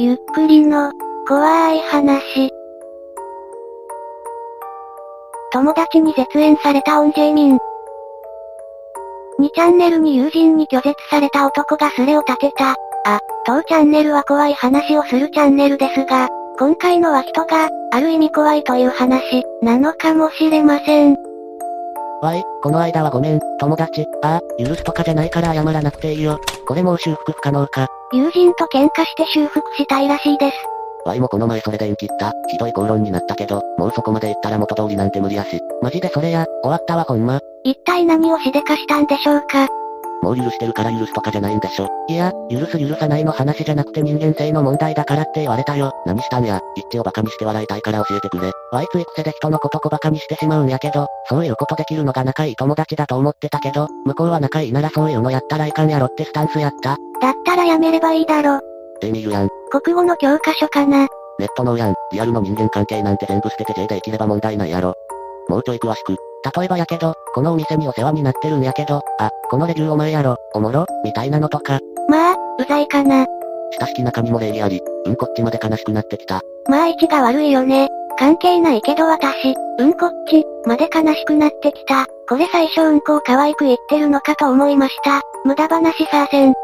ゆっくりの、怖い話。友達に絶縁されたオンジェイミン。2チャンネルに友人に拒絶された男がスレを立てた。あ、当チャンネルは怖い話をするチャンネルですが、今回のは人が、ある意味怖いという話、なのかもしれません。わい、この間はごめん、友達、ああ、許すとかじゃないから謝らなくていいよ。これもう修復不可能か。友人と喧嘩して修復したいらしいです。わいもこの前それで縁切った。ひどい口論になったけど、もうそこまで言ったら元通りなんて無理やし。マジでそれや、終わったわほんま。一体何をしでかしたんでしょうかもう許してるから許すとかじゃないんでしょ。いや、許す許さないの話じゃなくて人間性の問題だからって言われたよ。何したんや、一致をバカにして笑いたいから教えてくれ。わいつい癖で人のこと小バカにしてしまうんやけど、そういうことできるのが仲いい友達だと思ってたけど、向こうは仲いいならそういうのやったらいかんやろってスタンスやった。だったらやめればいいだろ。えみるやん。国語の教科書かな。ネットのやん、リアルの人間関係なんて全部捨てて J で生きれば問題ないやろ。もうちょい詳しく。例えばやけど、このお店にお世話になってるんやけど、あ、このレビューお前やろ、おもろ、みたいなのとか。まあ、うざいかな。親しき中にも礼儀あり、うんこっちまで悲しくなってきた。まあ位置が悪いよね。関係ないけど私、うんこっち、まで悲しくなってきた。これ最初うんこを可愛く言ってるのかと思いました。無駄話さーせん。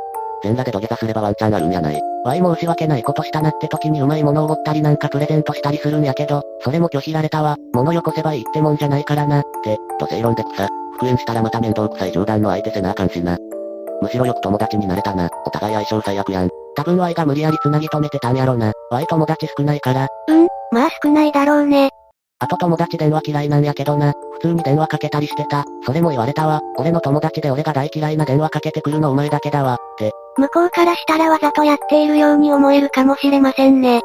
全裸で土下座すればワンチャンあるんやない。わい申し訳ないことしたなって時にうまいものをおごったりなんかプレゼントしたりするんやけど、それも拒否られたわ。物よこせばいいってもんじゃないからな。って、と正論で草。復縁したらまた面倒くさい冗談の相手せなあかんしな。むしろよく友達になれたな。お互い相性最悪やん。多分 Y が無理やり繋ぎ止めてたんやろな。Y 友達少ないから。うん、まあ少ないだろうね。あと友達電話嫌いなんやけどな。普通に電話かけたりしてた。それも言われたわ。俺の友達で俺が大嫌いな電話かけてくるのお前だけだわ。向こうからしたらわざとやっているように思えるかもしれませんね。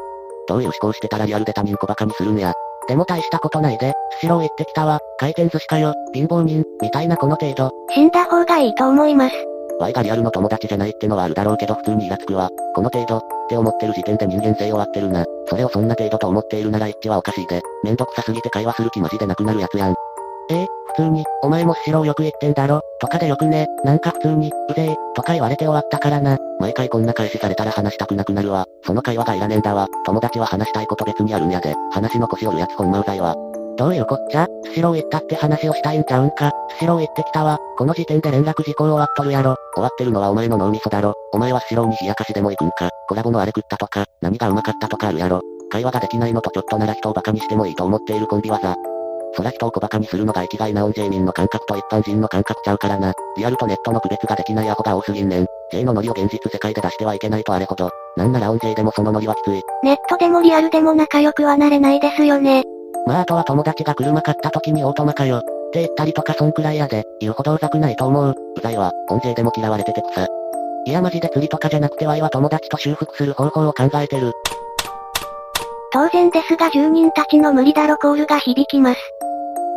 どういう思考してたらリアルで他人小馬鹿にするんや。でも大したことないで、スシロー行ってきたわ。回転寿司かよ、貧乏人、みたいなこの程度。死んだ方がいいと思います。Y がリアルの友達じゃないってのはあるだろうけど普通にイラつくわ。この程度、って思ってる時点で人間性終わってるな。それをそんな程度と思っているなら一致はおかしいで。めんどくさすぎて会話する気マジでなくなるやつやん。ええ普通に、お前もスシローよく言ってんだろ？とかでよくね、なんか普通に、うぜえ、とか言われて終わったからな。毎回こんな返しされたら話したくなくなるわ。その会話がいらねえんだわ。友達は話したいこと別にあるんやで。話の腰折るやつほんまうざいわ。どういうこっちゃ？スシロー行ったって話をしたいんちゃうんか？スシロー行ってきたわ。この時点で連絡事項終わっとるやろ。終わってるのはお前の脳みそだろ。お前はスシローに冷やかしでも行くんか？コラボのあれ食ったとか、何がうまかったとかあるやろ。会話ができないのとちょっとなら人を馬鹿にしてもいいと思っているコンビ技。そら人を小馬鹿にするのが生きがいなオンジェイミンの感覚と一般人の感覚ちゃうからな。リアルとネットの区別ができないアホが多すぎんねん。J のノリを現実世界で出してはいけないとあれほど。なんならオンジェイでもそのノリはきつい。ネットでもリアルでも仲良くはなれないですよね。まああとは友達が車買った時にオートマかよ。って言ったりとかそんくらいやで、言うほどうざくないと思う。うざいわ、音声でも嫌われてて草。いやマジで釣りとかじゃなくてワイは友達と修復する方法を考えてる。当然ですが住人たちの無理だろコールが響きます。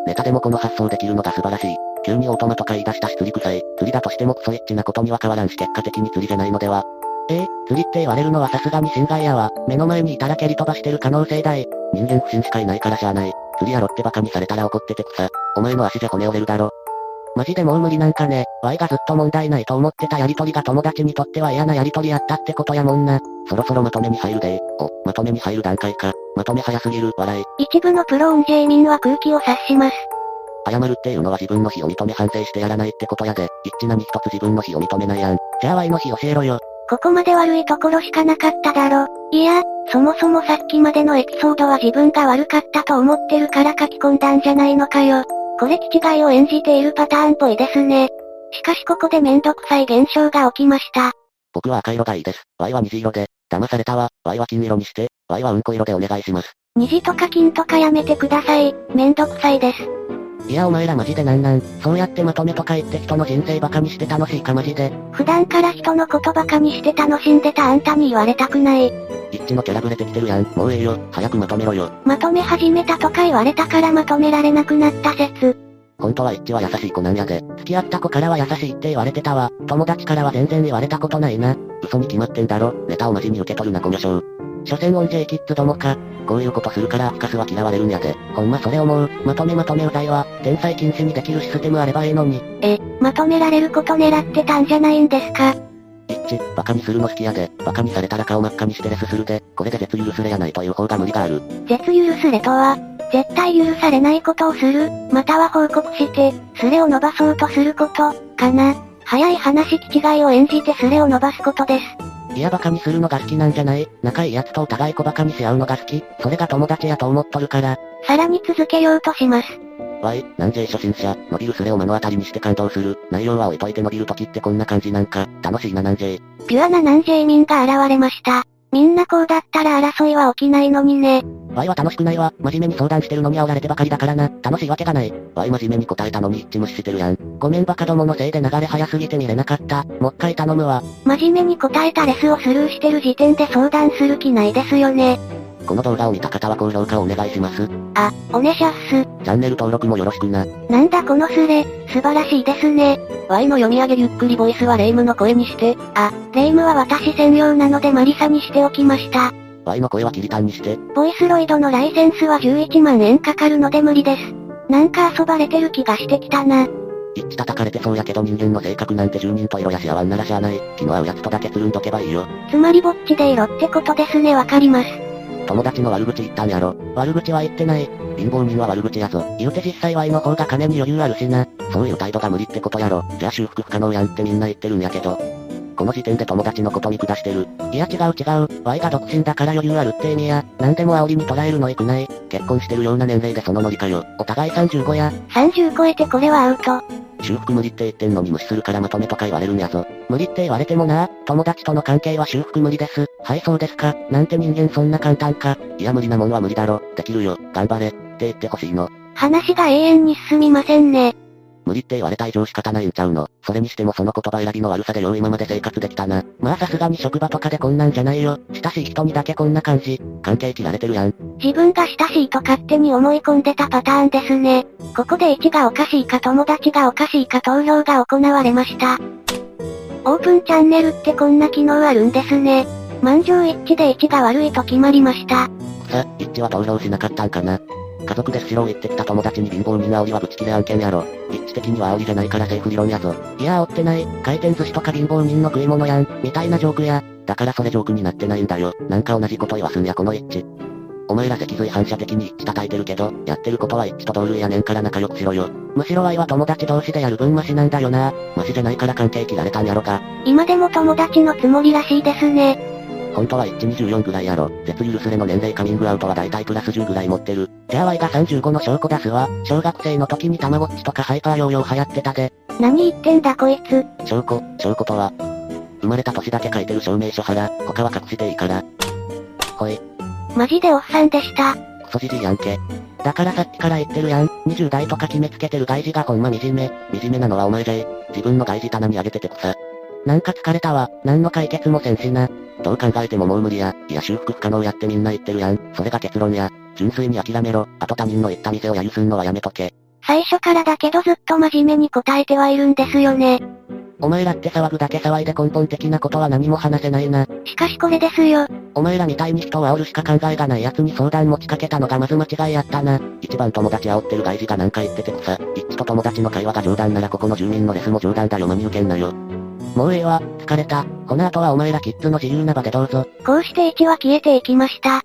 ネタでもこの発想できるのが素晴らしい。急にオートマとか言い出したし釣り臭い。釣りだとしてもクソエッチなことには変わらんし結果的に釣りじゃないのでは。ええ釣りって言われるのはさすがに侵害やわ。目の前にいたら蹴り飛ばしてる可能性大。人間不信しかいないからしゃあない。釣りやろってバカにされたら怒ってて草。お前の足じゃ骨折れるだろ。マジでもう無理なんかね。Y がずっと問題ないと思ってたやりとりが友達にとっては嫌なやりとりやったってことやもんな。そろそろまとめに入るでお、まとめに入る段階か。まとめ早すぎる、笑い。一部のプロオンジェイミンは空気を察します。謝るっていうのは自分の非を認め反省してやらないってことやで。一致何一つ自分の非を認めないやん。じゃあ Y の非教えろよ。ここまで悪いところしかなかっただろ。いや、そもそもさっきまでのエピソードは自分が悪かったと思ってるから書き込んだんじゃないのかよ。これ気違いを演じているパターンっぽいですね。しかしここでめんどくさい現象が起きました。僕は赤色がいいです。Y は虹色で。騙されたわ。Y は金色にして。Y はうんこ色でお願いします。虹とか金とかやめてください。めんどくさいです。いやお前らマジでなんなん？そうやってまとめとか言って人の人生バカにして楽しいかマジで。普段から人のことバカにして楽しんでたあんたに言われたくない。一致のキャラブレてきてるやん。もうええよ。早くまとめろよ。まとめ始めたとか言われたからまとめられなくなった説。本当は一致は優しい子なんやで。付き合った子からは優しいって言われてたわ。友達からは全然言われたことないな。嘘に決まってんだろ。ネタをマジに受け取るなこの章。所詮音 J キッズどもか。こういうことするからアフカスは嫌われるんやで。ほんまそれ思う。まとめまとめうざいわ。天才禁止にできるシステムあればええのに。え、まとめられること狙ってたんじゃないんですか？一致、バカにするの好きやで、バカにされたら顔真っ赤にしてレスするで、これで絶許すれやないという方が無理がある。絶許すれとは、絶対許されないことをする、または報告して、スレを伸ばそうとすること、かな。早い話気違いを演じてスレを伸ばすことです。いやバカにするのが好きなんじゃない？仲いい奴とお互い小バカにし合うのが好き？それが友達やと思っとるから。さらに続けようとします。わい、なんぜ初心者、伸びるスレを目の当たりにして感動する。内容は置いといて伸びる時ってこんな感じなんか、楽しいななんぜ？ピュアななんぜ民が現れました。みんなこうだったら争いは起きないのにね。ワイは楽しくないわ。真面目に相談してるのに煽られてばかりだからな。楽しいわけがない。ワイ真面目に答えたのに一致無視してるやん。ごめんバカどものせいで流れ早すぎて見れなかった。もっかい頼むわ。真面目に答えたレスをスルーしてる時点で相談する気ないですよね。この動画を見た方は高評価をお願いします。あ、おねしゃっす。チャンネル登録もよろしくな。なんだこのスレ、素晴らしいですね。Y の読み上げゆっくりボイスはレイムの声にして。あ、レイムは私専用なのでマリサにしておきました。Y の声はキリタンにして。ボイスロイドのライセンスは11万円かかるので無理です。なんか遊ばれてる気がしてきたな。一致叩かれてそうやけど人間の性格なんて住人と色やし合わんならしゃあない。気の合うやつとだけつるんどけばいいよ。つまりぼっちで色ってことですねわかります。友達の悪口言ったんやろ。悪口は言ってない。貧乏人は悪口やぞ。言うて実際 Y の方が金に余裕あるしな。そういう態度が無理ってことやろ。じゃあ修復不可能やんってみんな言ってるんやけど。この時点で友達のこと見下してる。いや違う違う。Y が独身だから余裕あるって意味や。何でも煽りに捉えるのいくない。結婚してるような年齢でそのノリかよ。お互い35や。30超えてこれはアウト。修復無理って言ってんのに無視するからまとめとか言われるんやぞ。無理って言われてもな、友達との関係は修復無理です。はいそうですか。なんて人間そんな簡単か。いや無理なもんは無理だろ。できるよ。頑張れ。って言ってほしいの。話が永遠に進みませんね。無理って言われた以上仕方ないんちゃうの。それにしてもその言葉選びの悪さでよう今まで生活できたな。まあさすがに職場とかでこんなんじゃないよ。親しい人にだけこんな感じ。関係切られてるやん。自分が親しいと勝手に思い込んでたパターンですね。ここで位置がおかしいか友達がおかしいか投票が行われました。オープンチャンネルってこんな機能あるんですね。満場一致で位置が悪いと決まりました。さ、一致は投票しなかったんかな。家族でスシロー行ってきた友達に貧乏人煽りはぶち切れ案件やろ。立地的には煽りじゃないからセーフ理論やぞ。いや煽ってない。回転寿司とか貧乏人の食い物やん。みたいなジョークや。だからそれジョークになってないんだよ。なんか同じこと言わすんやこの一致。お前ら脊髄反射的に一致叩いてるけど、やってることは一致と同類やねんから仲良くしろよ。むしろ愛は友達同士でやる分マシなんだよな。マシじゃないから関係切られたんやろか。今でも友達のつもりらしいですね。本当は1 24ぐらいやろ。絶許すれの年齢カミングアウトは大体プラス10ぐらい持ってる。じゃあ Y が35の証拠出すわ。小学生の時にたまごっちとかハイパーヨーヨー流行ってたで。何言ってんだこいつ。証拠、証拠とは。生まれた年だけ書いてる証明書腹、他は隠していいから。ほい。マジでおっさんでした。クソじじいやんけ。だからさっきから言ってるやん。20代とか決めつけてる外事がほんま惨め。惨めなのはお前じゃい。自分の外事棚に上げてて草。なんか疲れたわ。何の解決もせんしな。どう考えてももう無理や。いや修復不可能やってみんな言ってるやん。それが結論や。純粋に諦めろ。あと他人の言った店を揶揄すんのはやめとけ。最初からだけどずっと真面目に答えてはいるんですよね。お前らって騒ぐだけ騒いで根本的なことは何も話せないな。しかしこれですよ。お前らみたいに人を煽るしか考えがない奴に相談持ちかけたのがまず間違いやったな。一番友達煽ってる外事がなんか言ってて草。一致と友達の会話が冗談ならここの住民のレスも冗談だよ真に受けんなよ。もうええわ、疲れた。この後はお前らキッズの自由な場でどうぞ。こうして1は消えていきました。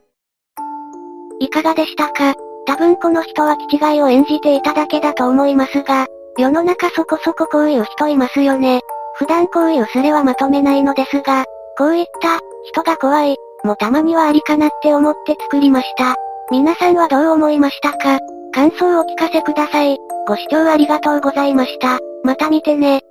いかがでしたか？多分この人は気違いを演じていただけだと思いますが、世の中そこそここういう人いますよね。普段こういうスレはまとめないのですが、こういった、人が怖い、もたまにはありかなって思って作りました。皆さんはどう思いましたか？感想をお聞かせください。ご視聴ありがとうございました。また見てね。